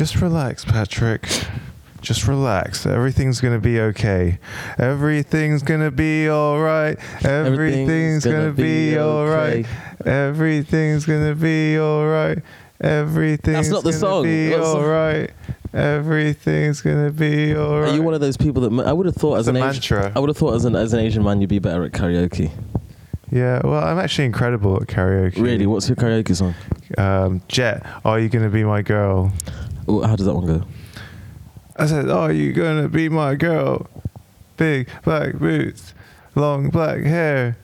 Just relax, Patrick. Just relax. Everything's gonna be okay. Everything's gonna be alright. Everything's gonna be alright. Everything's gonna be alright. Everything's not the gonna song. be What's the- alright. Everything's gonna be alright. Are you one of those people that I would have thought as an Asian. I would have thought as an as an Asian man you'd be better at karaoke. Yeah, well, I'm actually incredible at karaoke. Really, what's your karaoke song? Um, Jet, are you gonna be my girl? Oh, How does that one go? I said, Are you gonna be my girl? Big black boots, long black hair.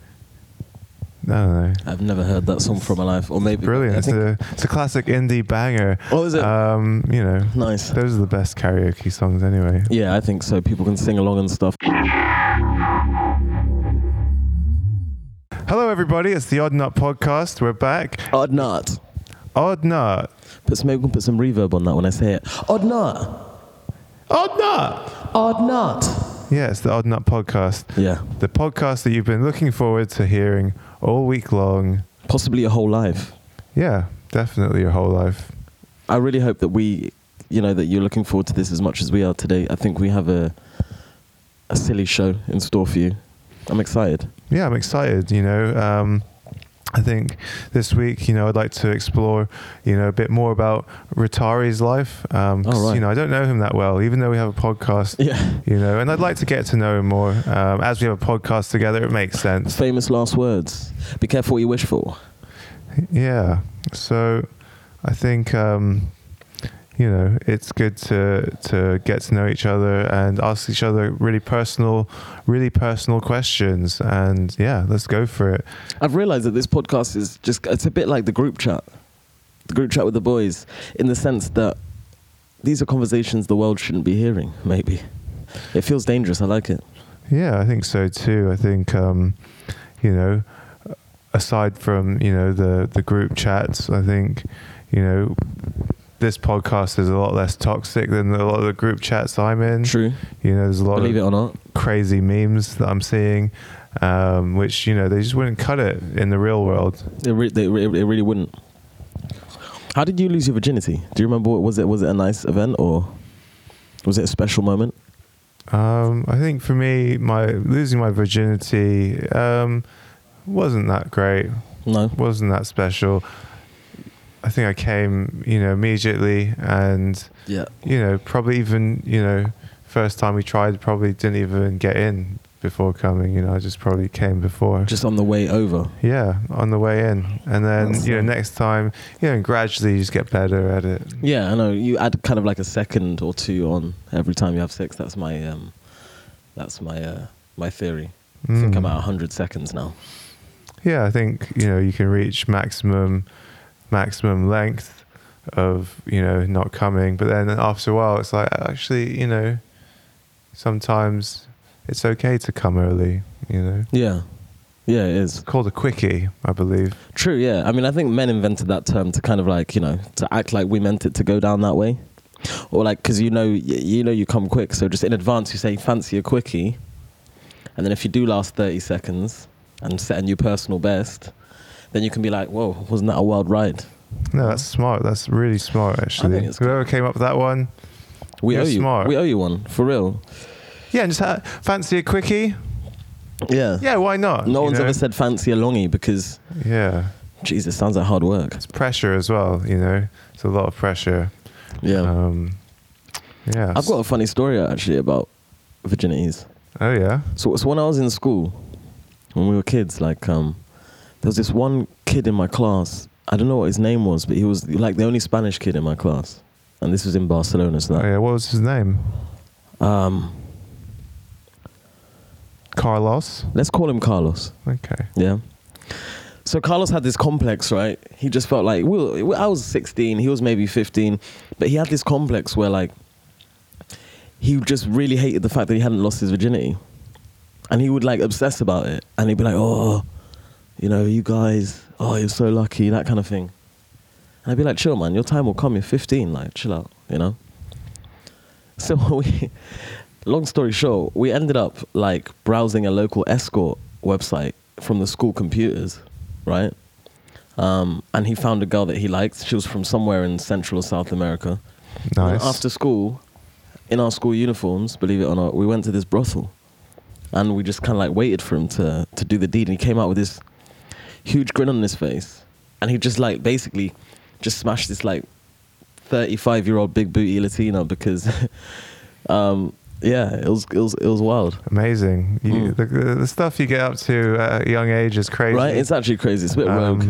I don't know. I've never heard that song from my life, or maybe Brilliant. It's a, it's a classic indie banger. oh, is it Um, you know, nice? those are the best karaoke songs anyway. Yeah, I think so. People can sing along and stuff. Hello, everybody. It's the Odd Nut Podcast. We're back. Odd nut. Odd Nut. Put some, maybe we can put some reverb on that when I say it. Odd nut. Odd Nut! Odd nut. Yeah, it's the Odd Nut Podcast. Yeah, The podcast that you've been looking forward to hearing all week long. possibly your whole life. Yeah, definitely your whole life. I really hope that we, you know, that you're looking forward to this as much as we are today. I think we have a a silly show in store for you. I'm excited. Yeah, I'm excited. You know, um, I think this week, you know, I'd like to explore, you know, a bit more about Ritari's life. Um, Oh, right. You know, I don't know him that well, even though we have a podcast. Yeah. You know, and I'd like to get to know him more. Um, as we have a podcast together, it makes sense. Famous last words. Be careful what you wish for. Yeah. So, I think, um, you know, it's good to to get to know each other and ask each other really personal, really personal questions. And yeah, let's go for it. I've realized that this podcast is just, it's a bit like the group chat, the group chat with the boys, in the sense that these are conversations the world shouldn't be hearing, maybe. It feels dangerous. I like it. Yeah, I think so too. I think um, you know, aside from you know the the group chats, I think you know this podcast is a lot less toxic than a lot of the group chats I'm in. True. You know, there's a lot Believe it or not. crazy memes that I'm seeing, um, which you know they just wouldn't cut it in the real world. It, re- they, it really wouldn't. How did you lose your virginity? Do you remember? What, was it was it a nice event or was it a special moment? Um, I think for me, my losing my virginity um, wasn't that great. No. wasn't that special. I think I came, you know, immediately, and Yeah. you know, probably even, you know, first time we tried, probably didn't even get in before coming. You know, I just probably came before. Just on the way over. yeah, on the way in, and then That's you know, next time, you know, and gradually you just get better at it. Yeah, I know. You add kind of like a second or two on every time you have sex. That's my um, that's my uh, my theory. I think I'm Mm. at hundred seconds now. Yeah, I think you know you can reach maximum maximum length of you know not coming, but then after a while it's like actually you know sometimes it's okay to come early. You know, Yeah, yeah, it is it's called a quickie, I believe. true. Yeah, I mean, I think men invented that term to kind of like you know to act like we meant it to go down that way, or like because you know you know you come quick, so just in advance you say fancy a quickie, and then if you do last thirty seconds and set a new personal best, then you can be like, whoa, wasn't that a wild ride? No, that's smart. That's really smart, actually. Whoever came up with that one, We owe you. smart. We owe you one for real. yeah, and just ha- fancy a quickie. Yeah. Yeah, why not? No one's know? ever said fancy a longy because, Yeah, Jesus, sounds like hard work. it's pressure as well. You know, it's a lot of pressure. Yeah. Um, yeah. I've got a funny story actually about virginities. Oh yeah. So, so when I was in school, when we were kids, like um, there was this one kid in my class. I don't know what his name was, but he was like the only Spanish kid in my class, and this was in Barcelona. So Oh yeah. What was his name? um, Carlos. let's call him Carlos. Okay. Yeah. So Carlos had this complex, right? He just felt like, well, I was 16, he was maybe 15, but he had this complex where like he just really hated the fact that he hadn't lost his virginity. And he would like obsess about it. And he'd be like, oh, you know, you guys, oh, you're so lucky, that kind of thing. And I'd be like, chill, man, your time will come. You're 15, like, chill out, you know? So we, long story short, we ended up like browsing a local escort website from the school computers, right? Um, and he found a girl that he liked. She was from somewhere in Central or South America. Nice. After school, in our school uniforms, believe it or not, we went to this brothel, and we just kind of like waited for him to to do the deed, and he came out with this huge grin on his face, and he just like basically just smashed this like thirty five year old big booty Latina because, um, yeah, it was it was it was wild. Amazing. You, Mm. the, the stuff you get up to at a young age is crazy. Right? It's actually crazy. It's a bit rogue.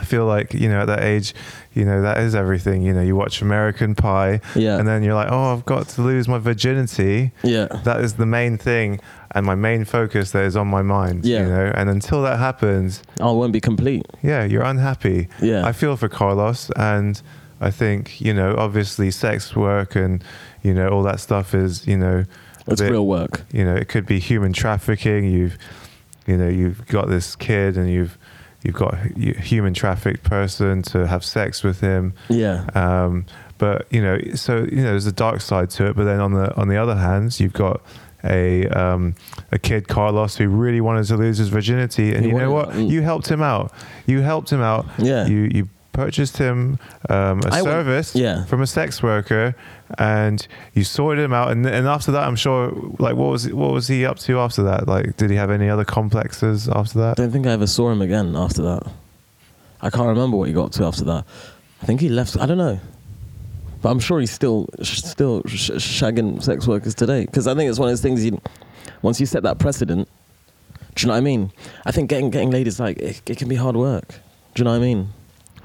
I feel like you know at that age, you know that is everything. You know, you watch American Pie, Yeah. and then you're like, oh, I've got to lose my virginity. Yeah. That is the main thing, and my main focus that is on my mind. Yeah. You know, and until that happens, Oh, it won't be complete. yeah, you're unhappy. Yeah. I feel for Carlos, and I think you know, obviously, sex work and you know all that stuff is you know, It's bit- real work. you know it could be human trafficking you've you know you've got this kid and you've you've got a human trafficked person to have sex with him Yeah. um, but you know so you know there's a dark side to it but then on the on the other hand you've got a um, a kid Carlos who really wanted to lose his virginity and He you know what mm. you helped him out you helped him out Yeah. you you purchased him um, a I went- service yeah. from a sex worker and you sorted him out and, and after that I'm sure like what was what was he up to after that like did he have any other complexes after that? I don't think I ever saw him again after that. I can't remember what he got up to after that. I think he left. I don't know, but I'm sure he's still still sh- shagging sex workers today. Because I think it's one of those things. You once you set that precedent, do you know what I mean? I think getting getting laid is like it, it can be hard work. Do you know what I mean?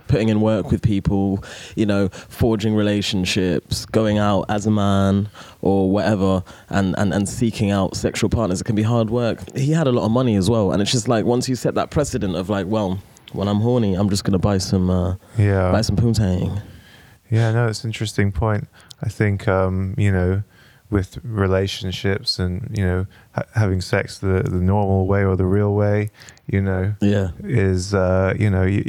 Putting in work with people, you know, forging relationships, going out as a man or whatever, and, and, and seeking out sexual partners. It can be hard work. He had a lot of money as well, and it's just like once you set that precedent of like, well, when I'm horny, I'm just gonna buy some uh, yeah buy some poontang. Yeah, no, it's an interesting point. I think um, you know, with relationships and you know ha- having sex the the normal way or the real way, you know, Yeah. is uh, you know you.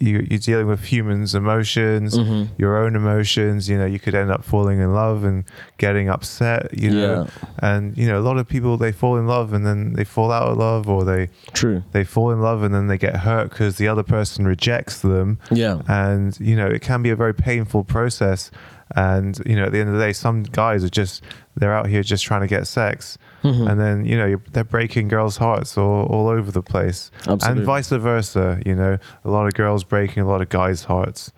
You, you're dealing with humans' emotions, Mhm. your own emotions. You know, you could end up falling in love and getting upset. You know, and you know, a lot of people they fall in love and then they fall out of love, or they True. they fall in love and then they get hurt because the other person rejects them Yeah. and you know it can be a very painful process and you know at the end of the day some guys are just they're out here just trying to get sex Mhm. and then you know you're, they're breaking girls hearts all, all over the place Absolutely. and vice versa you know a lot of girls breaking a lot of guys hearts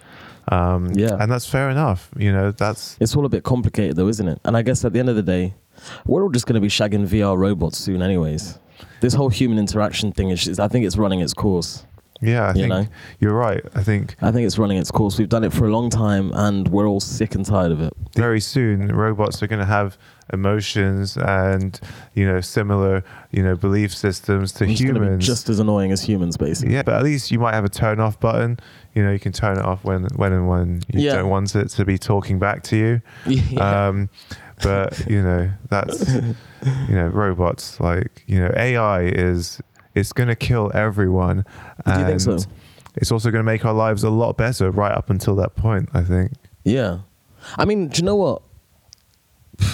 um, Yeah. and that's fair enough you know that's It's all a bit complicated though, isn't it? And I guess at the end of the day, we're all just going to be shagging VR robots soon, anyways. This whole human interaction thing is, I think it's running its course. Yeah i You think know? you're right i think I think it's running its course. We've done it for a long time, and we're all sick and tired of it. very soon robots are going to have emotions and you know similar you know belief systems to It's humans just as annoying as humans, basically. Yeah, but at least you might have a turn off button. You know, you can turn it off when when and when you Yeah. don't want it to be talking back to you. Yeah. Um, but you know, that's you know, robots like you know, AI is it's going to kill everyone. Do you think so? It's also going to make our lives a lot better right up until that point. I think. Yeah. I mean, do you know what?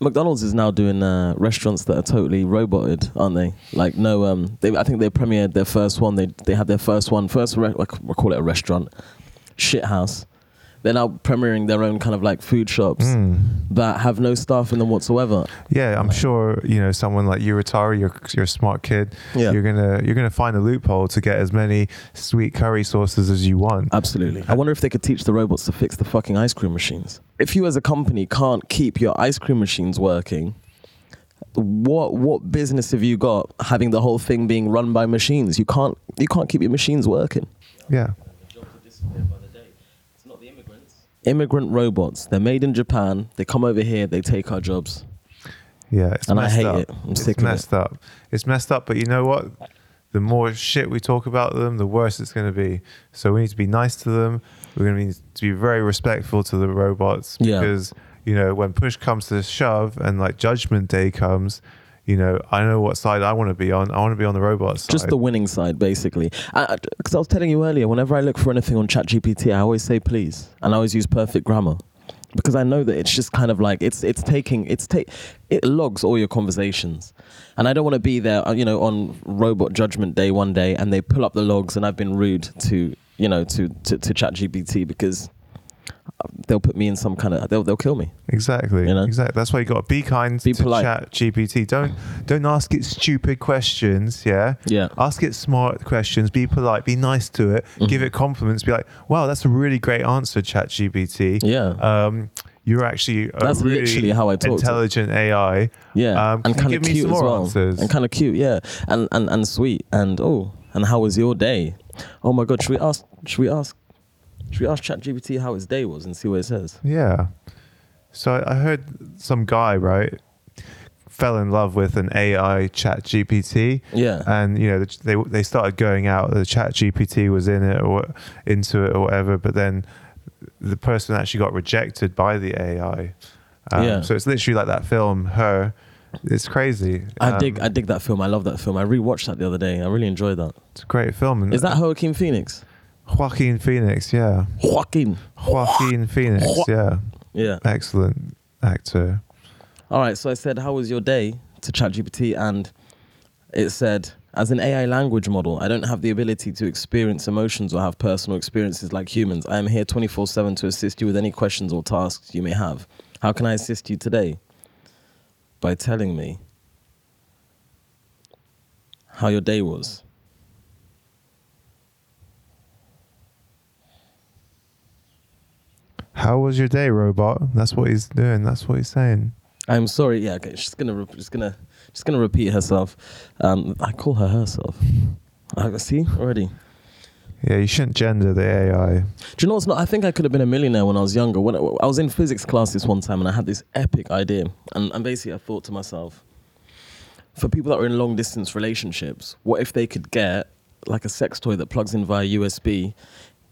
McDonald's is now doing uh, restaurants that are totally roboted, aren't they? Like no, um, they, I think they premiered their first one. They they had their first one, first re- like, we'll call it a restaurant, shit house. They're now premiering their own kind of like food shops Mm. that have no staff in them whatsoever. Yeah, I'm sure you know someone like you, Atari. You're you're a smart kid. Yeah. You're gonna you're gonna find a loophole to get as many sweet curry sauces as you want. Absolutely. I wonder if they could teach the robots to fix the fucking ice cream machines. If you as a company can't keep your ice cream machines working, what what business have you got having the whole thing being run by machines? You can't you can't keep your machines working. Yeah. Immigrant robots. They're made in Japan. They come over here. They take our jobs. Yeah, it's And I messed hate up. it. I'm it's sick of it. messed up. It's messed up, but you know what? The more shit we talk about them, the worse it's going to be. So we need to be nice to them. We're going to need to be very respectful to the robots Yeah. because you know when push comes to shove and like Judgment Day comes, you know I know what side I want to be on. I want to be on the robot side. Just the winning side, basically. Because I, was telling you earlier, whenever I look for anything on ChatGPT, I always say please, and I always use perfect grammar. Because I know that it's just kind of like it's it's taking it's take it logs all your conversations, and I don't want to be there, uh, you know, on Robot Judgment Day one day, and they pull up the logs, and I've been rude to you know to to, to ChatGPT because they'll put me in some kind of they'll they'll kill me. Exactly. You know? Exactly. That's why you got to be kind Be to polite. Chat GPT. Don't don't ask it stupid questions. Yeah. Yeah. Ask it smart questions. Be polite. Be nice to it. Mhm. Give it compliments. Be like, wow, that's a really great answer, Chat GPT. Yeah. Um, you're actually That's really literally how I talk intelligent AI. Yeah, Um, and kind of cute as well, answers? and kind of cute, yeah, and and and sweet, and oh, and how was your day? Oh my God, should we ask? Should we ask? Should we ask ChatGPT how his day was and see what it says? Yeah. So I heard some guy right fell in love with an AI Chat GPT. Yeah, and you know they they started going out. The Chat GPT was in it or into it or whatever, but then the person actually got rejected by the AI. Um, Yeah. So it's literally like that film, Her. It's crazy. I Um, dig, I dig that film. I love that film. I rewatched that the other day. I really enjoyed that. It's a great film. Is that Joaquin Phoenix? Joaquin Phoenix? Yeah, Joaquin. Joaquin Phoenix. Yeah, Yeah. excellent actor. All right. So I said, "How was your day?" to ChatGPT, and it said, "As an AI language model, I don't have the ability to experience emotions or have personal experiences like humans. I am here 24/7 to assist you with any questions or tasks you may have. How can I assist you today?" By telling me how your day was. How was your day, robot? That's what he's doing. That's what he's saying. I'm sorry. Yeah, okay. She's gonna, re- just gonna, just gonna repeat herself. Um, I call her herself. I see already. Yeah, you shouldn't gender the AI. Do you know what's not? I think I could have been a millionaire when I was younger. When I, I was in physics class this one time, and I had this epic idea, and, and basically I thought to myself, for people that are in long distance relationships, what if they could get like a sex toy that plugs in via USB,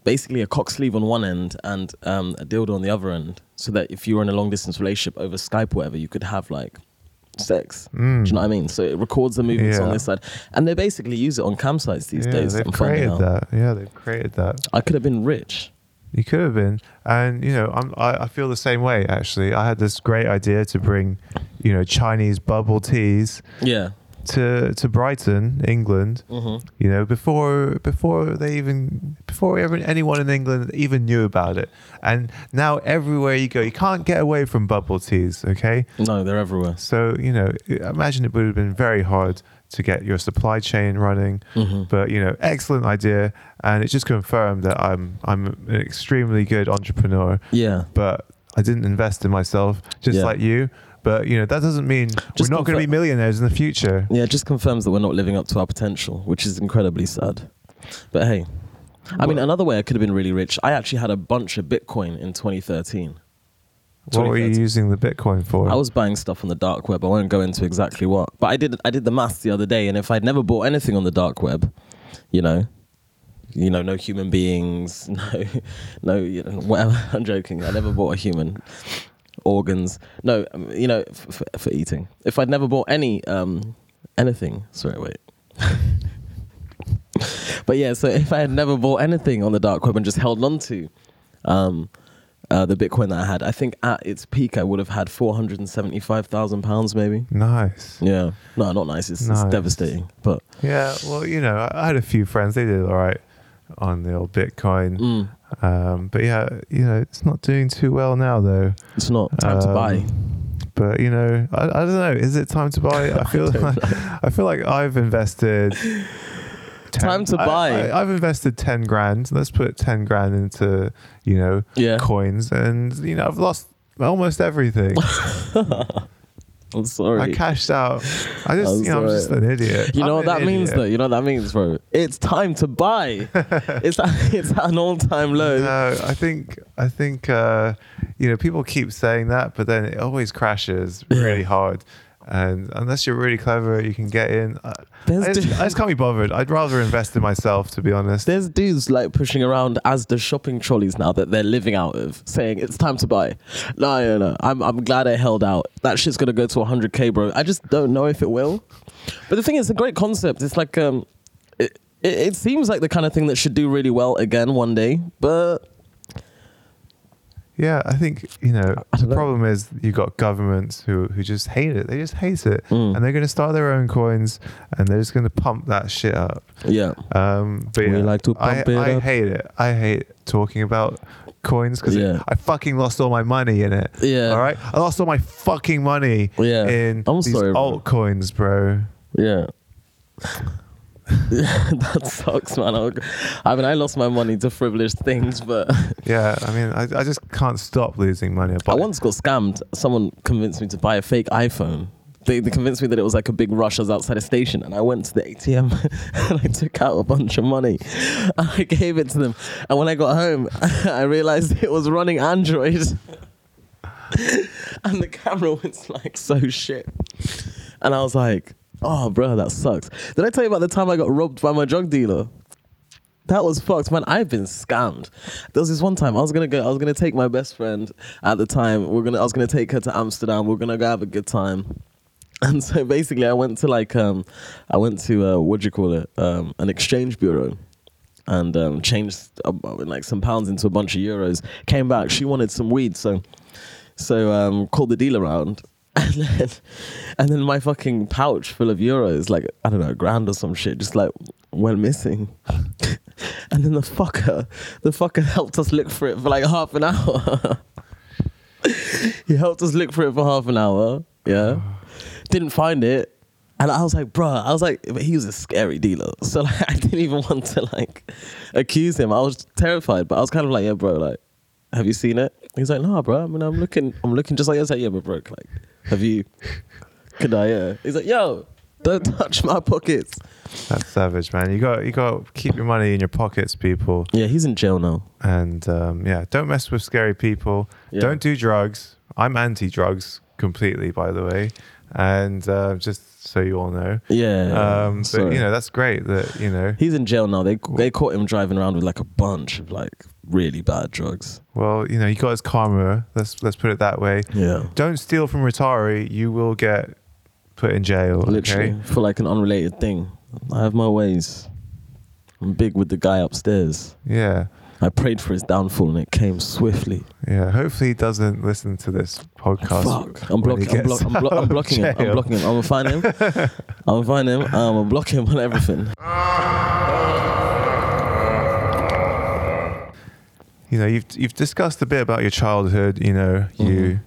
basically a cock sleeve on one end and um, a dildo on the other end, so that if you were in a long distance relationship over Skype or whatever, you could have like sex. Mm. Do you know what I mean? So it records the movements on this side, and they basically use it on campsites these yeah, days. they've I'm created that. Yeah, they've created that. I could have been rich. You could have been, and you know, I'm, I I feel the same way. Actually, I had this great idea to bring, you know, Chinese bubble teas Yeah. To to Brighton, England. Mm-hmm. You know, before before they even before anyone in England even knew about it, and now everywhere you go, you can't get away from bubble teas. Okay, No, they're everywhere. so you know, imagine it would have been very hard to get your supply chain running. Mm-hmm. But you know, excellent idea, and it just confirmed that I'm I'm an extremely good entrepreneur. Yeah. But I didn't invest in myself, just Yeah. like you. But you know, that doesn't mean Just we're not going to be millionaires in the future. Yeah, it just confirms that we're not living up to our potential, which is incredibly sad. But hey, I mean, another way I could have been really rich. I actually had a bunch of Bitcoin in 2013. What were you using the Bitcoin for? I was buying stuff on the dark web. I won't go into exactly what, but I did. I did the math the other day, and if I'd never bought anything on the dark web, you know, you know, no human beings, no, no, you know, whatever. I'm joking. I never bought a human organs. No, um, you know, f- f- for eating. If I'd never bought any um anything, sorry, wait. but yeah, so if I had never bought anything on the dark web and just held on to um, uh, the Bitcoin that I had, I think at its peak I would have had four hundred and seventy-five thousand pounds, maybe. nice. Yeah, no, not nice. It's, it's devastating. But Yeah, well, you know, I I had a few friends. They did all right on the old Bitcoin. mm, Um, but yeah, you know, it's not doing too well now, though. it's not time to Um, buy. But you know, I, I don't know. Is it time to buy? I feel like, I feel like I've invested. 10 Time to I- buy. I, have invested ten grand. Let's put ten grand into you know Yeah, coins, and you know I've lost almost everything. I'm sorry. I cashed out. I just I'm you know I'm just an idiot. You know I'm what that means, idiot. though. You know what that means, bro. It's time to buy. it's at, it's at an all-time low. No, I think I think uh, you know people keep saying that, but then it always crashes really hard. And unless you're really clever, you can get in. I, I, just, I just can't be bothered. I'd rather invest in myself, to be honest. There's dudes like pushing around as the shopping trolleys now that they're living out of, saying it's time to buy. No, no, no. I'm I'm glad I held out. That shit's gonna go to 100k, bro. I just don't know if it will. But the thing is, it's a great concept. It's like um, it, it it seems like the kind of thing that should do really well again one day. But Yeah, I think you know I the know. problem is you got governments who who just hate it. They just hate it, Mm. and they're going to start their own coins, and they're just going to pump that shit up. yeah, Um, but We yeah, like to I, pump it I up. hate it. I hate talking about coins because Yeah. I fucking lost all my money in it. Yeah. All right. I lost all my fucking money Yeah. in I'm these sorry, bro. altcoins, bro. Yeah. Yeah, that sucks, man. I- I mean, I lost my money to frivolous things, but Yeah. I mean, I, I just can't stop losing money. I once got scammed. Someone convinced me to buy a fake iPhone. They, they convinced me that it was like a big rush. I was outside a station, and I went to the ATM and I took out a bunch of money. And I gave it to them. And when I got home, I realized it was running Android, and the camera was like so shit. And I was like, "Oh, bro, that sucks." Did I tell you about the time I got robbed by my drug dealer? That was fucked, man. I've been scammed. There was this one time I was gonna go. I was gonna take my best friend at the time. We're gonna. I was gonna take her to Amsterdam. We're gonna go have a good time. And so basically, I went to like um, I went to uh, what do you call it? Um, an exchange bureau, and um, changed uh, like some pounds into a bunch of euros. Came back. She wanted some weed, so so um, called the dealer around. And then, and then my fucking pouch full of euros, like I don't know, a grand or some shit, just like went missing. and then the fucker, the fucker helped us look for it for like half an hour. he helped us look for it for half an hour. Yeah, didn't find it. And I was like, bro, I was like, but he was a scary dealer. So like, I didn't even want to like accuse him. I was terrified, but I was kind of like, yeah, bro, like, have you seen it? He's like, nah, bro. I mean, I'm looking, I'm looking just like I was like, yeah, but broke. Like, have you? Could I? Yeah. He's like, yo, don't touch my pockets. that's savage, man. You got you got to keep your money in your pockets, people. Yeah, he's in jail now. And um, yeah, don't mess with scary people. Yeah. Don't do drugs. I'm anti-drugs completely, by the way. And uh, just so you all know, Yeah. um, but sorry. you know that's great that you know. he's in jail now. They they caught him driving around with like a bunch of like really bad drugs. Well, you know he got his karma. Let's let's put it that way. Yeah. Don't steal from Rotari. You will get put in jail. Literally Okay. for like an unrelated thing. I have my ways. I'm big with the guy upstairs. Yeah. I prayed for his downfall and it came swiftly. Yeah. Hopefully he doesn't listen to this podcast. Fuck. I'm, block- I'm, block- I'm, blo- I'm blocking him. I'm blocking him. I'm gonna find him. I'm gonna find him. I'm gonna block him on everything. you know you've you've discussed a bit about your childhood you know you Mhm.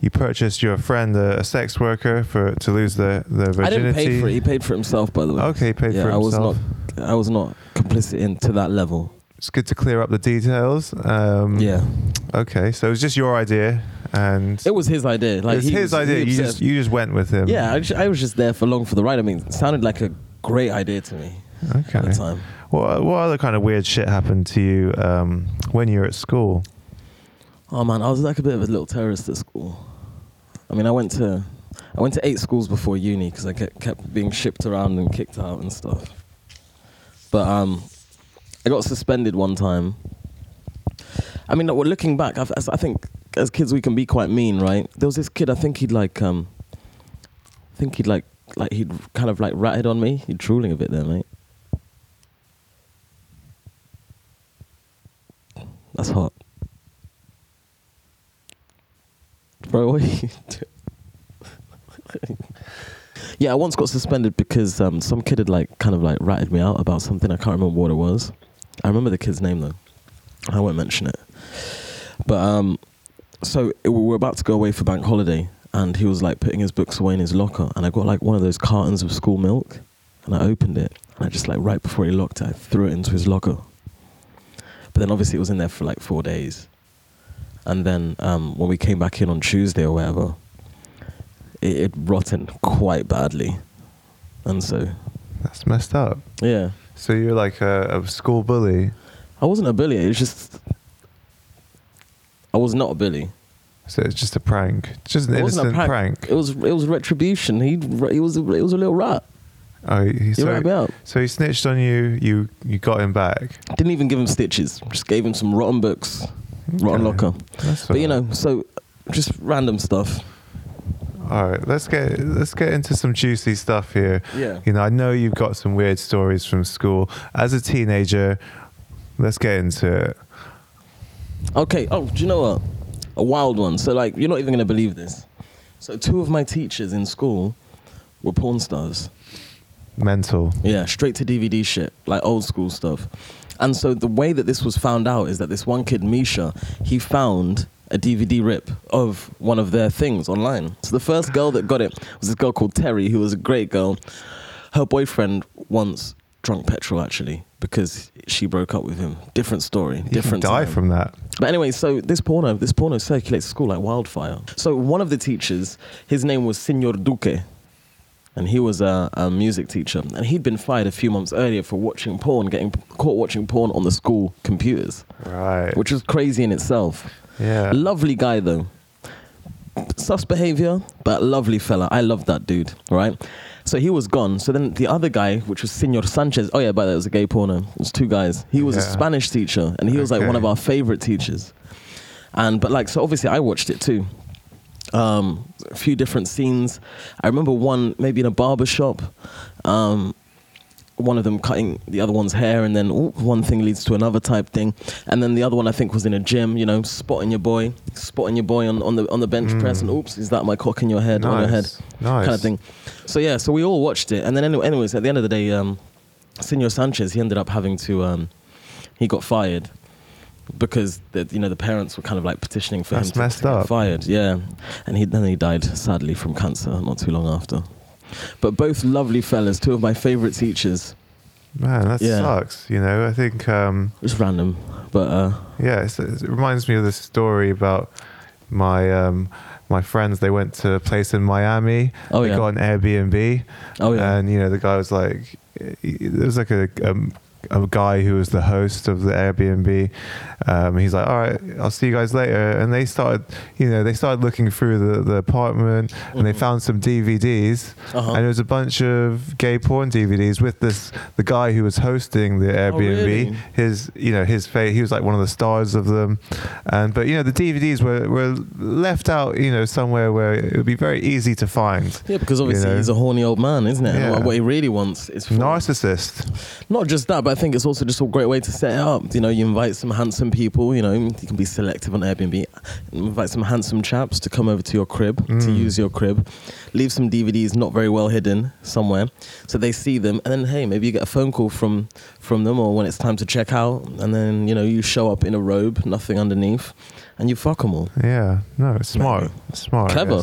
you purchased your friend a, a sex worker for to lose the the virginity I didn't pay for it. He paid for it himself, by the way. okay he paid yeah, for I was himself not. I was not complicit into that level. It's good to clear up the details um Yeah, okay so it was just your idea and it was his idea. Like it was his was- idea you just you just went with him Yeah, I, ju- I was just there for long for the ride. I mean, it sounded like a great idea to me okay at the time. what what other kind of weird shit happened to you um when you were at school Oh man, I was like a bit of a little terrorist at school. I mean, I went to I went to eight schools before uni because I kept, kept being shipped around and kicked out and stuff. But um, I got suspended one time. I mean, looking back, I've, I think as kids we can be quite mean, right? There was this kid. I think he'd like um, I think he'd like like he'd kind of like ratted on me. He'd drooling a bit there, mate. That's hot. Bro, what are you doing? yeah, I once got suspended because um, some kid had like kind of like ratted me out about something. I can't remember what it was. I remember the kid's name though. I won't mention it. But um, so it, we were about to go away for bank holiday, and he was like putting his books away in his locker, and I got like one of those cartons of school milk, and I opened it, and I just like right before he locked it, I threw it into his locker. But then obviously it was in there for like four days. And then um, when we came back in on Tuesday or whatever, it, it rotten quite badly. And so, that's messed up yeah, so you're like a, a school bully I wasn't a bully. It was just, I was not a bully. so it's just a prank just an It wasn't a innocent prank. prank, It was, it was retribution. He, he was, a, it was a little rat. oh he, He so, me out. so he snitched on you you you got him back Didn't even give him stitches. Just gave him some rotten books, rotten Okay. locker. That's But you know, so just random stuff. All right, let's get let's get into some juicy stuff here. Yeah. You know, I know you've got some weird stories from school. As a teenager, let's get into it. Okay. Oh, do you know what? A wild one. So like, you're not even gonna believe this. So two of my teachers in school were porn stars. mental. Yeah, straight to DVD shit, like old school stuff. And so the way that this was found out is that this one kid, Misha, he found a DVD rip of one of their things online. So the first girl that got it was this girl called Terry, who was a great girl. Her boyfriend once drunk petrol actually because she broke up with him. Different story, You different die time. from that. But anyway, so this porno, this porno circulates at school like wildfire. So one of the teachers, his name was Senor Duque, and he was a, a music teacher, and he'd been fired a few months earlier for watching porn, getting caught watching porn on the school computers, Right. which was crazy in itself. yeah. Lovely guy though, sus behavior, but lovely fella. I love that dude. Right. So he was gone. So then the other guy, which was Senor Sanchez. Oh yeah, by the way, it was a gay porno. It was two guys. He was a Spanish teacher, and he was like one of our favorite teachers. And but like so, obviously I watched it too. Um, a few different scenes. I remember one maybe in a barber shop. Um, one of them cutting the other one's hair, and then ooh, one thing leads to another type thing, and then the other one I think was in a gym. You know, spotting your boy, spotting your boy on, on the on the bench press, and oops, is that my cock in your head on your head, Mm. Nice. Nice. kind of thing. So yeah, so we all watched it, and then anyway, anyways, at the end of the day, um, Senor Sanchez he ended up having to um, he got fired because the you know the parents were kind of like petitioning for That's him to, messed to get up. fired. Yeah, and he then he died sadly from cancer not too long after. But both lovely fellas, two of my favorite teachers. Man, that Yeah. sucks. You know, I think, um, random, but uh, yeah, it's, it reminds me of this story about my um, my friends. They went to a place in Miami. Oh, they yeah. got an Airbnb. Oh, yeah. And you know, the guy was like, there was like a. Um, a guy who was the host of the Airbnb, um, he's like, "All right, I'll see you guys later." And they started, you know, they started looking through the, the apartment, and they Mhm. found some DVDs, Uh-huh. and there was a bunch of gay porn DVDs with this the guy who was hosting the Airbnb. Oh, really? His, you know, his face. He was like one of the stars of them, and but you know, the DVDs were were left out, you know, somewhere where it would be very easy to find. yeah, because obviously You know? he's a horny old man, isn't it? Yeah. what- what he really wants is for Narcissist. not just that, but think it's also just a great way to set it up. You know, you invite some handsome people. You know, you can be selective on Airbnb. Invite some handsome chaps to come over to your crib to Mm. use your crib. Leave some DVDs not very well hidden somewhere, so they see them, and then hey, maybe you get a phone call from from them, or when it's time to check out, and then you know you show up in a robe, nothing underneath, and you fuck them all. Yeah, no, it's smart. It's smart. Clever.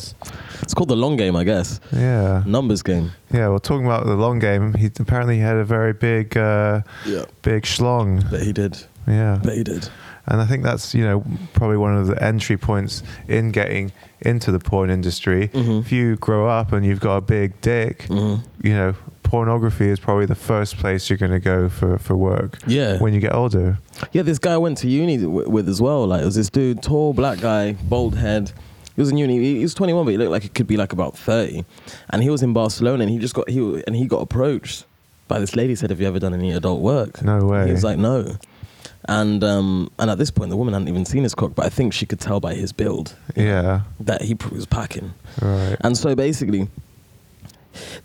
It's called the long game, I guess. Yeah, Numbers game. yeah. Well, talking about the long game, he apparently had a very big, uh, Yeah. big schlong. Bet he did. Yeah, Bet he did. and I think that's you know probably one of the entry points in getting into the porn industry. Mhm. If you grow up and you've got a big dick, hmm you know, pornography is probably the first place you're going to go for for work Yeah. when you get older. Yeah, this guy I went to uni w- with as well. Like, it was this dude, tall black guy, bald head. He was in uni. He was 21, but he looked like he could be like about 30. And he was in Barcelona, and he just got he and he got approached by this lady. Said, "Have you ever done any adult work?" No way. He was like, "No." And um, and at this point, the woman hadn't even seen his cock, but I think she could tell by his build Yeah, that he was packing. right. And so basically,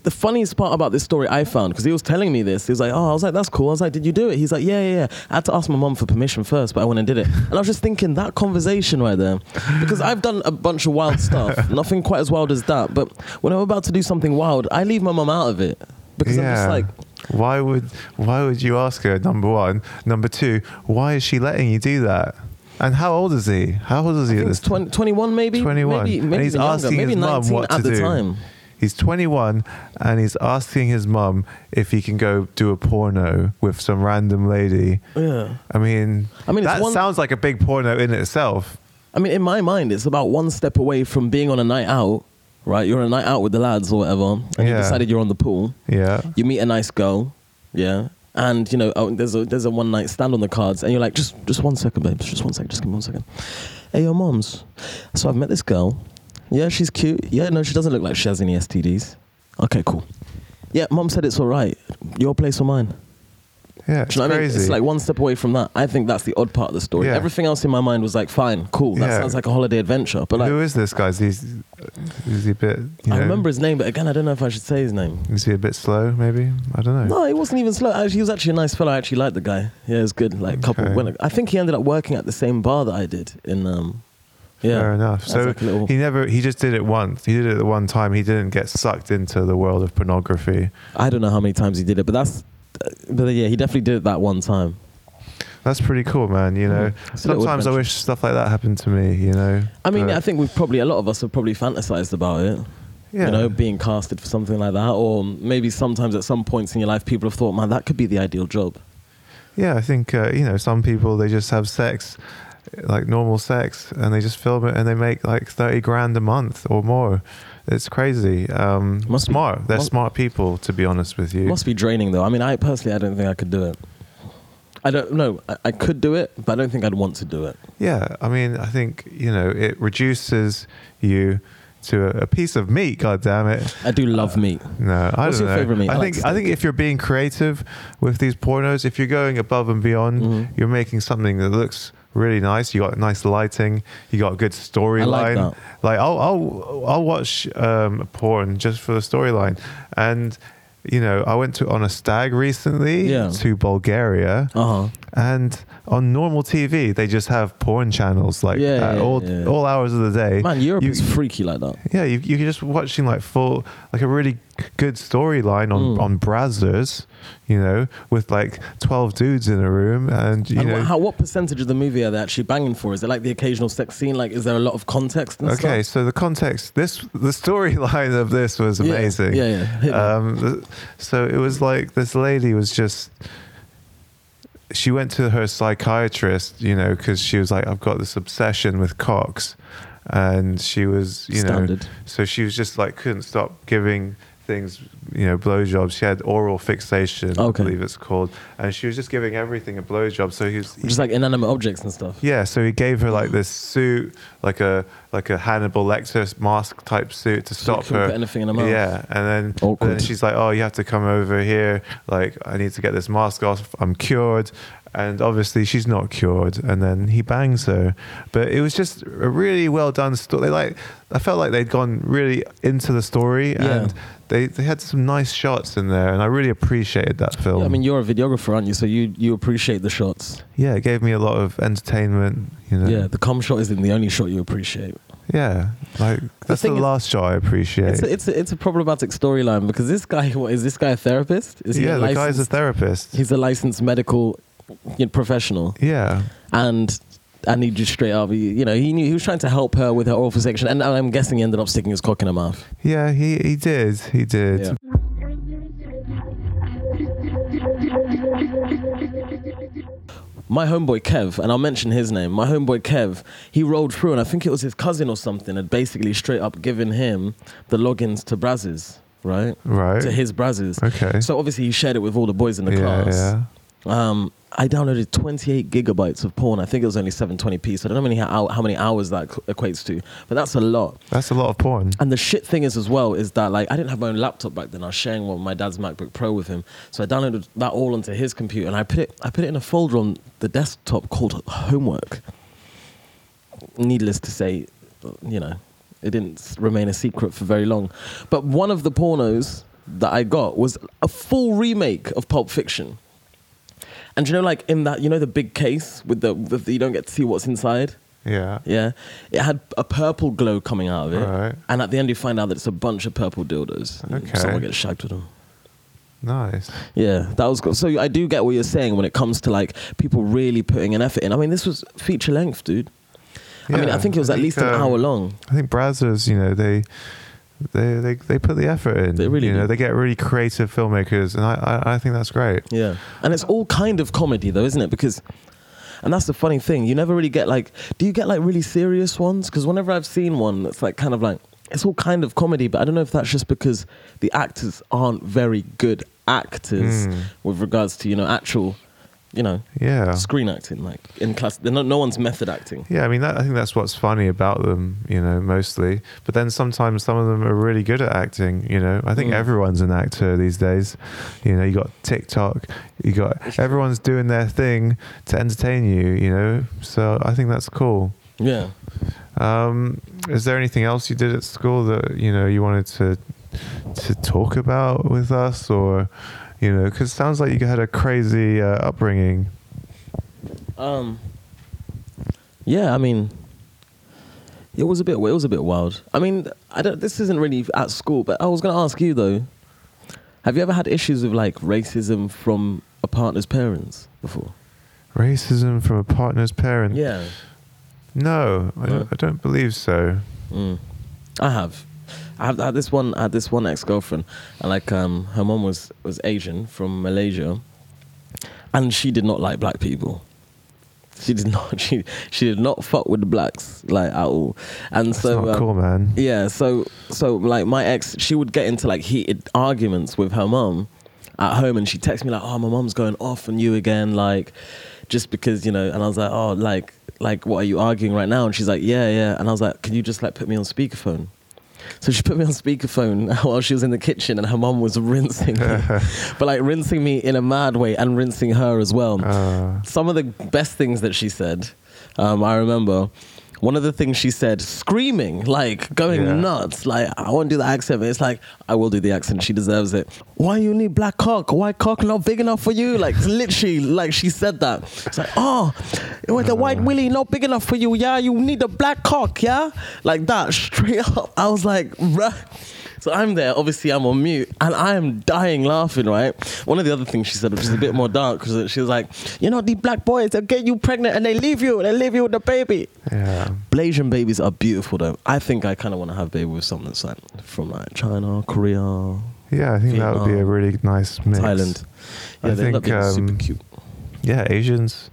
the funniest part about this story I found, because he was telling me this, he was like, Oh, I was like, that's cool. I was like, Did you do it? He's like, Yeah, yeah, yeah. I had to ask my mom for permission first, but I went and did it. And I was just thinking that conversation right there, because I've done a bunch of wild stuff, nothing quite as wild as that. But when I'm about to do something wild, I leave my mom out of it. Because I'm just like, why would why would you ask her? Number one, number two, why is she letting you do that? And how old is he? How old is I he at this 20, 21 maybe? 21. Maybe, and he's even younger. asking Maybe his mum what at to the do. time. He's 21 and he's asking his mum if he can go do a porno with some random lady. Yeah. I mean, I mean, it's that one- sounds like a big porno in itself. I mean, in my mind, it's about one step away from being on a night out, right? You're on a night out with the lads or whatever, and you Yeah. decided you're on the pool. Yeah. You meet a nice girl, yeah, and you know oh, there's a there's a one night stand on the cards, and you're like, just just one second, babes, just one second, just give me one second. Hey, your mom's. So I've met this girl. Yeah, she's cute. Yeah, no, she doesn't look like she has any STDs. Okay, cool. Yeah, mom said it's all right. Your place or mine? Yeah. Do It's you know what I mean? crazy. It's like one step away from that. I think that's the odd part of the story. Yeah. Everything else in my mind was like, fine, cool. That Yeah. sounds like a holiday adventure. But like, Who is this guy? Is he, is he a bit, you I know, remember his name, but again, I don't know if I should say his name. is he a bit slow maybe? I don't know. No, he wasn't even slow. Actually, he was actually a nice fellow. I actually liked the guy. Yeah, it was good. Like couple. Okay. When I think he ended up working at the same bar that I did in um, Yeah. fair enough. That's So like little- he never, he just did it once. He did it the one time. He didn't get sucked into the world of pornography. I don't know how many times he did it, but that's. But yeah, he definitely did it that one time. That's pretty cool, man. You know. It's a little sometimes I wish stuff like that happened to me. You know. I mean, But, I think we've probably a lot of us have probably fantasized about it. yeah. You know, being casted for something like that, or maybe sometimes at some points in your life, people have thought, "Man, that could be the ideal job." Yeah, I think uh, you know some people they just have sex, like normal sex, and they just film it and they make like thirty grand a month or more. It's crazy. Um, Must be- smart. They're must- smart people, to be honest with you. Must be draining, though. I mean, I personally, I don't think I could do it. I don't know. I, I could do it, but I don't think I'd want to do it. Yeah, I mean, I think you know it reduces you to a, a piece of meat. God damn it! I do love meat. No, I What's don't your know. favourite meat? I I like think I think if you're being creative with these pornos, if you're going above and beyond, Mhm. you're making something that looks really nice. You got nice lighting. You got a good storyline. that. Like I'll I'll I'll watch um, porn just for the storyline. And you know, I went to on a stag recently Yeah. to Bulgaria. Uh huh. And on normal TV, they just have porn channels like Yeah, at yeah, all all hours of the day. Man, Europe You- is freaky like that. yeah, you, you're just watching like full, like a really good storyline on Mm. on Brazzers, you know, with like twelve dudes in a room, and you and know. what, how, what percentage of the movie are they actually banging for? Is it like the occasional sex scene? Like, is there a lot of context and okay, stuff? so the context, this the storyline of this was amazing. Yeah, yeah. Hit me. Um, so it was like this lady was just. She went to her psychiatrist, you know, because she was like, "I've got this obsession with cocks," and she was, you know, So she was just like couldn't stop giving things, you know, blowjobs. She had oral fixation, Okay. I believe it's called, and she was just giving everything a blowjob. So he was, Just like inanimate objects and stuff. yeah. So he gave her like this suit, like a like a Hannibal Lecter mask type suit to stop her. put anything in her mouth. Yeah, and then, Awkward. then she's like, "Oh, you have to come over here. Like, I need to get this mask off. I'm cured." And obviously, she's not cured. And then he bangs her. But it was just a really well done story. Like, I felt like they'd gone really into the story, Yeah. and they they had some nice shots in there, and I really appreciated that film. Yeah, I mean, you're a videographer, aren't you? So you you appreciate the shots. yeah, it gave me a lot of entertainment. You know. Yeah, the com shot isn't the only shot you appreciate. Yeah, like that's the, is- last shot I appreciate. It's a, it's a, it's a problematic storyline because this guy, what is this guy a therapist? Is he yeah, a the guy's a therapist. He's a licensed medical you know, professional, yeah, and and he just straight up, you know, he knew he was trying to help her with her oral fixation, and I'm guessing he ended up sticking his cock in her mouth. yeah, he he did, he did. Yeah. My homeboy Kev, and I'll mention his name. My homeboy Kev, he rolled through, and I think it was his cousin or something, had basically straight up given him the logins to Brazzers, right? Right. To his Brazzers. Okay. So obviously he shared it with all the boys in the yeah, class. yeah. Um, I downloaded 28 gigabytes of porn. I think it was only 720p. So I don't know many how, how many hours that equates to, but that's a lot. That's a lot of porn. And the shit thing is as well is that like I didn't have my own laptop back then. I was sharing one my dad's MacBook Pro with him. So I downloaded that all onto his computer and I put it I put it in a folder on the desktop called homework. Needless to say, you know, it didn't remain a secret for very long. But one of the pornos that I got was a full remake of Pulp Fiction. And you know, like in that, you know, the big case with the, with the you don't get to see what's inside. Yeah. Yeah, it had a purple glow coming out of it, Right. and at the end you find out that it's a bunch of purple dildos. Okay. someone gets shagged with them. Nice. Yeah, that was good. So I do get what you're saying when it comes to like people really putting an effort in. I mean, this was feature length, dude. I mean, I think it was at least an um, hour long. I think Brazzers, you know, they they they they put the effort in. They really you know, do. they get really creative filmmakers, and I I, I think that's great. Yeah, and it's all kind of comedy though, isn't it? Because, and that's the funny thing. You never really get like, do you get like really serious ones? Because whenever I've seen one that's like kind of like, it's all kind of comedy, but I don't know if that's just because the actors aren't very good actors Mm. with regards to you know actual, you know, Yeah. screen acting like in class. they're No, no one's method acting. Yeah, I mean, that, I think that's what's funny about them, you know, mostly. But then sometimes some of them are really good at acting, you know. I think Mm. everyone's an actor these days. You know, you got TikTok, you got everyone's doing their thing to entertain you, you know. So I think that's cool. Yeah. Um, is there anything else you did at school that you know you wanted to to talk about with us, or you know, because it sounds like you had a crazy uh, upbringing. Um. Yeah, I mean, It was a bit. It was a bit wild. I mean, I don't. This isn't really at school, but I was going to ask you though. Have you ever had issues with like racism from a partner's parents before? Racism from a partner's parent? Yeah. No, I No. don't, I don't believe so. Mm. I have. I had this one. I had this one ex girlfriend, and like um, her mom was was Asian from Malaysia, and she did not like black people. She did not. She she did not fuck with the blacks like at all. And That's so not um, cool, man. yeah, so so like my ex, she would get into like heated arguments with her mom at home, and she'd text me like, "Oh, my mom's going off on you again," like just because you know. And I was like, "Oh, like like what are you arguing right now?" And she's like, "Yeah, yeah." And I was like, "Can you just like put me on speakerphone?" So she put me on speakerphone while she was in the kitchen, and her mom was rinsing me, but like rinsing me in a mad way and rinsing her as well Uh, some of the best things that she said, um, I remember. One of the things she said, screaming, like going Yeah. nuts. Like, I won't do the accent, but it's like, I will do the accent. She deserves it. Why you need black cock? Why cock not big enough for you? Like, literally, like she said that. It's like, oh, with the white willy not big enough for you. Yeah, you need a black cock. Yeah, like that, straight up. I was like, bruh. So I'm there, obviously I'm on mute, and I am dying laughing, right? One of the other things she said, which is a bit more dark, because she was like, you know, these black boys, they'll get you pregnant and they leave you, they leave you with the baby. yeah. Blasian babies are beautiful though. I think I kind of want to have a baby with someone that's like from like China, Korea, Yeah, I think that would be a really nice mix. Thailand. Yeah, I they think, like super um, cute. Yeah, Asians,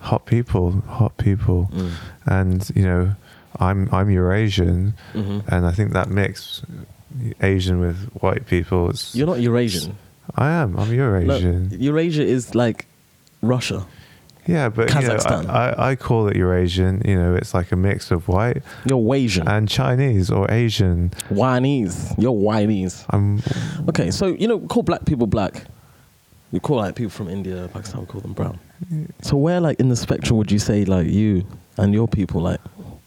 hot people, hot people, Mm. and you know, I'm I'm Eurasian, Mhm. and I think that mix, Asian with white people, it's, You're not Eurasian. I am. I'm No, Eurasian. Eurasia is like Russia. yeah, but you know, Kazakhstan. I, I, call it Eurasian. You know, it's like a mix of white You're Wasian. and Chinese or Asian. Chinese. You're Chinese. I'm Okay, so you know, call black people black. You call like people from India, Pakistan, we call them brown. So where like in the spectrum would you say like you and your people like?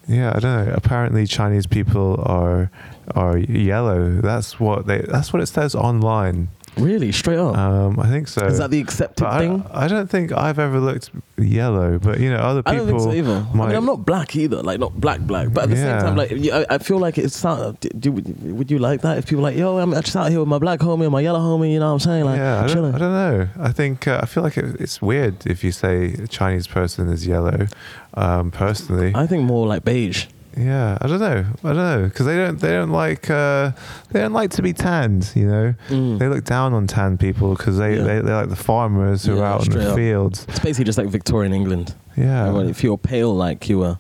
Yeah, I don't know. Apparently, Chinese people are are yellow. That's what they. That's what it says online. Really, straight up. Um, I think so. Is that the accepted But thing? I, I don't think I've ever looked yellow, but you know, other people. I people. don't think so either. I mean, I'm not black either, like not black black. But at the Yeah. same time, like I, I feel like it's sound. Do, do, would you like that if people like, yo, I'm just out here with my black homie and my yellow homie? You know what I'm saying? Like, yeah, I don't, chilling. I don't know. I think uh, I feel like it, it's weird if you say a Chinese person is yellow. Um, personally, I think more like beige. Yeah, I don't know. I don't know because they don't they don't like uh, they don't like to be tanned. You know, Mm. they look down on tan people because they, Yeah. they they're like the farmers who Yeah, are out in the up. fields. It's basically just like Victorian England. Yeah, Well, if you're pale like you were,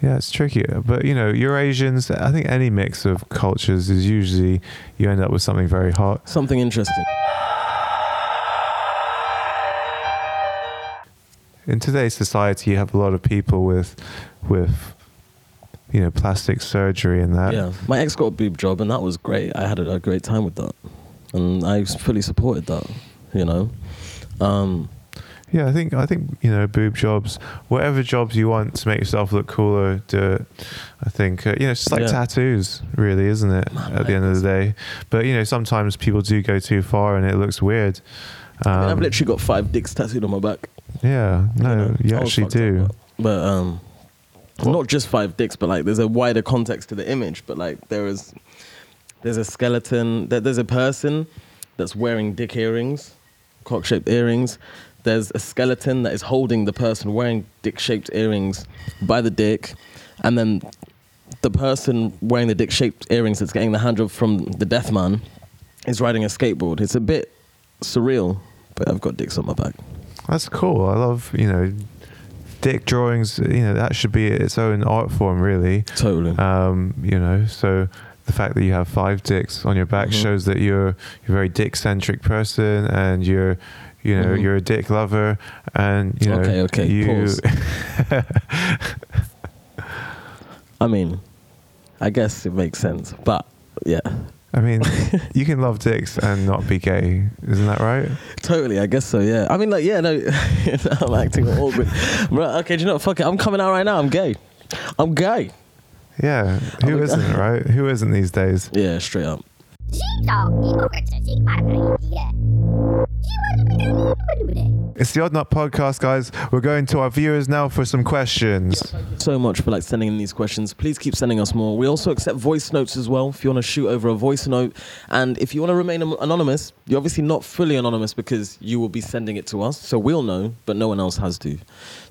Yeah, it's tricky. But, you know, Eurasians, I think any mix of cultures is usually you end up with something very hot. something interesting. In today's society, you have a lot of people with, with, you know, plastic surgery and that. yeah, my ex got a boob job, and that was great. I had a, a great time with that, and I fully supported that. You know, um, Yeah, I think I think you know boob jobs, whatever jobs you want to make yourself look cooler, do it. I think uh, you know it's just like Yeah. tattoos, really, isn't it? Man, at the end of the day, but you know sometimes people do go too far and it looks weird. I mean, I've Um, literally got five dicks tattooed on my back. yeah, no, know, you actually fucked up, do. but, but um, What? not just five dicks, but like there's a wider context to the image. But like there is, there's a skeleton. There, there's a person that's wearing dick earrings, cock-shaped earrings. There's a skeleton that is holding the person wearing dick-shaped earrings by the dick, and then the person wearing the dick-shaped earrings that's getting the hand job from the death man is riding a skateboard. It's a bit surreal, but I've got dicks on my back. That's cool. I love you know, dick drawings. You know that should be its own art form, really. Totally. Um, you know, so the fact that you have five dicks on your back Mhm. shows that you're you're a very dick centric person, and you're you know Mhm. you're a dick lover, and you know Okay, okay, you. pause. I mean, I guess it makes sense, but yeah, I mean, you can love dicks and not be gay, isn't that right? totally. I guess so. Yeah. I mean, like, yeah, no, I'm acting awkward. Right, okay, do you know what? Fuck it. I'm coming out right now. I'm gay. I'm gay. Yeah, who isn't, right? Who isn't these days? Yeah, straight up. It's the Odd Nut podcast, guys. We're going to our viewers now for some questions. So much for like sending in these questions. Please keep sending us more. We also accept voice notes as well. If you want to shoot over a voice note, and if you want to remain anonymous, you're obviously not fully anonymous because you will be sending it to us, so we'll know, but no one else has to.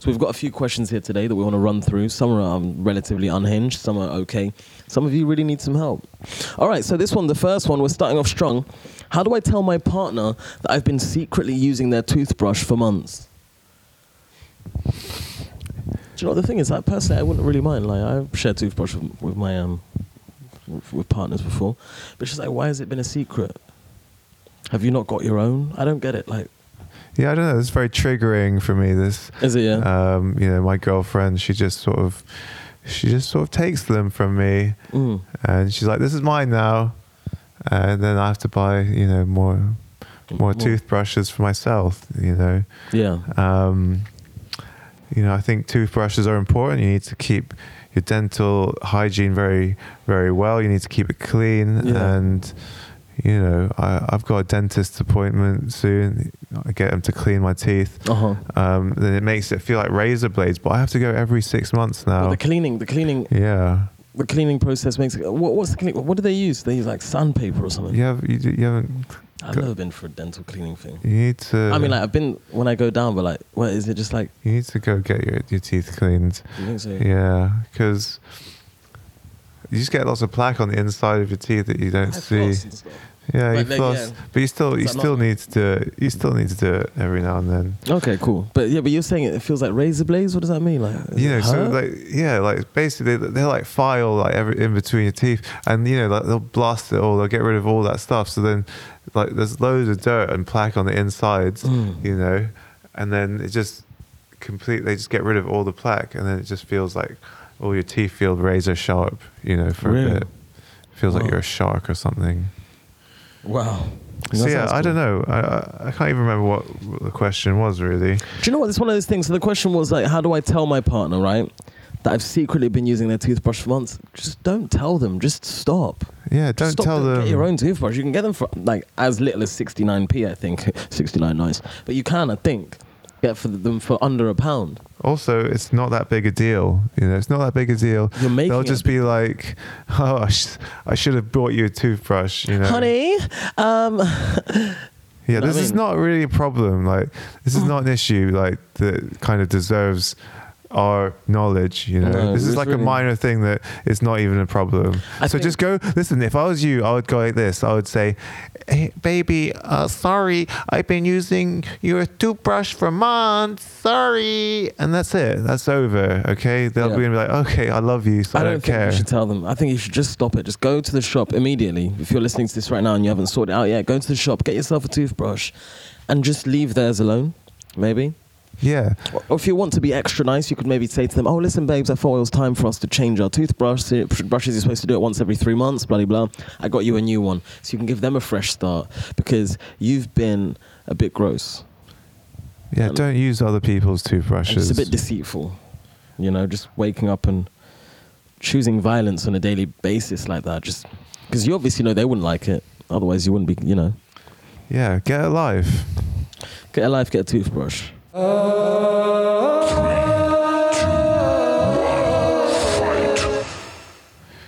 So we've got a few questions here today that we want to run through. Some are um, relatively unhinged, some are okay. Some of you really need some help. All right, so this one, the first one, we're starting off strong. How do I tell my partner that I've been secretly using their toothbrush for months? Do you know what the thing is? Like personally, I wouldn't really mind. Like I've shared toothbrush with, with my um with, with partners before, but she's like, why has it been a secret? Have you not got your own? I don't get it. Like, Yeah, I don't know. It's very triggering for me. This, is it? Yeah. um, you know, my girlfriend, she just sort of, she just sort of takes them from me, mm. and she's like, "This is mine now," and then I have to buy, you know, more, more More. toothbrushes for myself. You know, Yeah. um, you know, I think toothbrushes are important. You need to keep your dental hygiene very, very well. You need to keep it clean. Yeah. And, you know, I, I've got a dentist appointment soon. I get them to clean my teeth. Uh huh. Um, then it makes it feel like razor blades, but I have to go every six months now. the cleaning, the cleaning, yeah. the cleaning process makes it. What, what's the cleaning? What do they use? They use like sandpaper or something. You, have, you, you haven't, I've never been for a dental cleaning thing. you need to, I mean, like I've been when I go down, but like, what is it? Just like, you need to go get your, your teeth cleaned. you think so? Yeah, because you just get lots of plaque on the inside of your teeth that you don't I see. floss and. Yeah, you Like, like, floss, yeah. but you still you still not- need to do it. You still need to do it every now and then. Okay, cool. But yeah, but you're saying it feels like razor blades. What does that mean? Like, does You know, so like yeah, like basically they they're like file like every in between your teeth, and you know like they'll blast it all. They'll get rid of all that stuff. So then, like there's loads of dirt and plaque on the insides. Mm. You know, and then it just completely They just get rid of all the plaque, and then it just feels like all your teeth feel razor sharp. You know, for Really? a bit. Feels like you're a shark or something. wow. So yeah, sounds I don't know. I, I I can't even remember what the question was really. Do you know what? It's one of those things. So the question was like, how do I tell my partner, right, that I've secretly been using their toothbrush for months? Just don't tell them. Just stop. Yeah, don't stop. tell them. Get your own toothbrush. You can get them for like as little as 69p, I think. 69 nice. But you can, I think, get for them for under a pound. Also, it's not that big a deal. You know, it's not that big a deal. You're making They'll just be like, "Oh, I, sh- I should have bought you a toothbrush." You know, Honey, um, Yeah, this I is not really a problem. Like, this is not an issue. Like, that kind of deserves our knowledge. You know, No, this is like a minor thing that is not even a problem. I so just go. Listen, if I was you, I would go like this. I would say, hey, "Baby, uh, sorry, I've been using your toothbrush for months. Sorry," and that's it. That's over. Okay, they'll Yeah. be like, "Okay, I love you, so I I don't don't, think care." you should tell them. I think you should just stop it. Just go to the shop immediately. If you're listening to this right now and you haven't sorted it out yet, go to the shop, get yourself a toothbrush, and just leave theirs alone. Maybe. Yeah, Or if you want to be extra nice, you could maybe say to them, "Oh, listen, babes, I thought it was time for us to change our toothbrush. Brushes you're supposed to do it once every three months. Blah blah. I got you a new one, so you can give them a fresh start because you've been a bit gross yeah. Um, don't use other people's toothbrushes. It's a bit deceitful. You know, just waking up and choosing violence on a daily basis like that. Just because you obviously know they wouldn't like it. Otherwise, you wouldn't be. You know, yeah, get a life. get a life, get a toothbrush.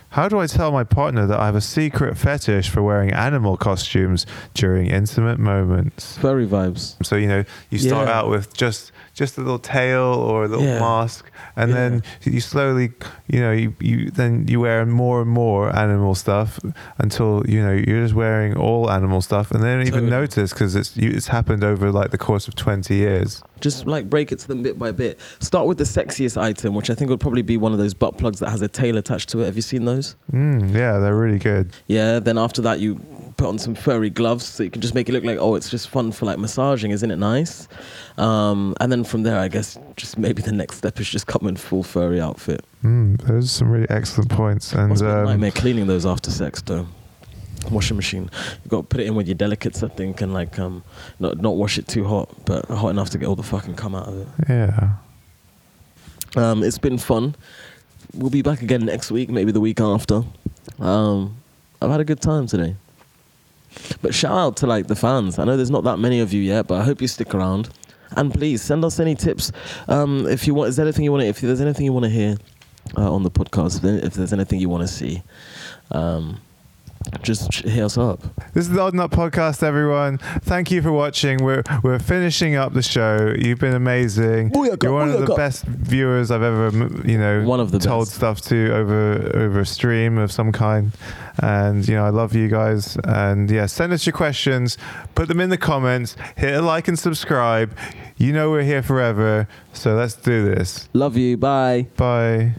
How do I tell my partner that I have a secret fetish for wearing animal costumes during intimate moments? Furry vibes. So you know, you start Yeah. out with just just a little tail or a little Yeah. mask, and Yeah. then you slowly, you know, you, you then you wear more and more animal stuff until you know you're just wearing all animal stuff, and they don't even Totally. notice because it's you, it's happened over like the course of twenty years. Just like break it to them bit by bit. Start with the sexiest item, which I think would probably be one of those butt plugs that has a tail attached to it. Have you seen those? Mm, yeah, they're really good. Yeah. Then after that, you put on some furry gloves, so you can just make it look like oh, it's just fun for like massaging, isn't it nice? Um, and then from there, I guess just maybe the next step is just come in full furry outfit. Mm, those are some really excellent points, and um, nightmare cleaning those after sex though. Washing machine. You got to put it in with your delicates, I think, and like um, not not wash it too hot, but hot enough to get all the fucking cum out of it. yeah. Um, it's been fun. We'll be back again next week, maybe the week after. Um, I've had a good time today. But shout out to like the fans. I know there's not that many of you yet, but I hope you stick around. And please send us any tips. Um, if you want, is there anything you want if there's anything you want to hear uh, on the podcast, if there's anything you want to see, um, just hit us up. This is the Odd Nut Podcast, everyone. Thank you for watching. We're we're finishing up the show. You've been amazing. Booyaka, You're one of the best viewers I've ever, you know, One of the told best. stuff to over over a stream of some kind. And you know, I love you guys. And yeah, send us your questions. Put them in the comments. Hit a like and subscribe. You know we're here forever. So let's do this. Love you. Bye. Bye.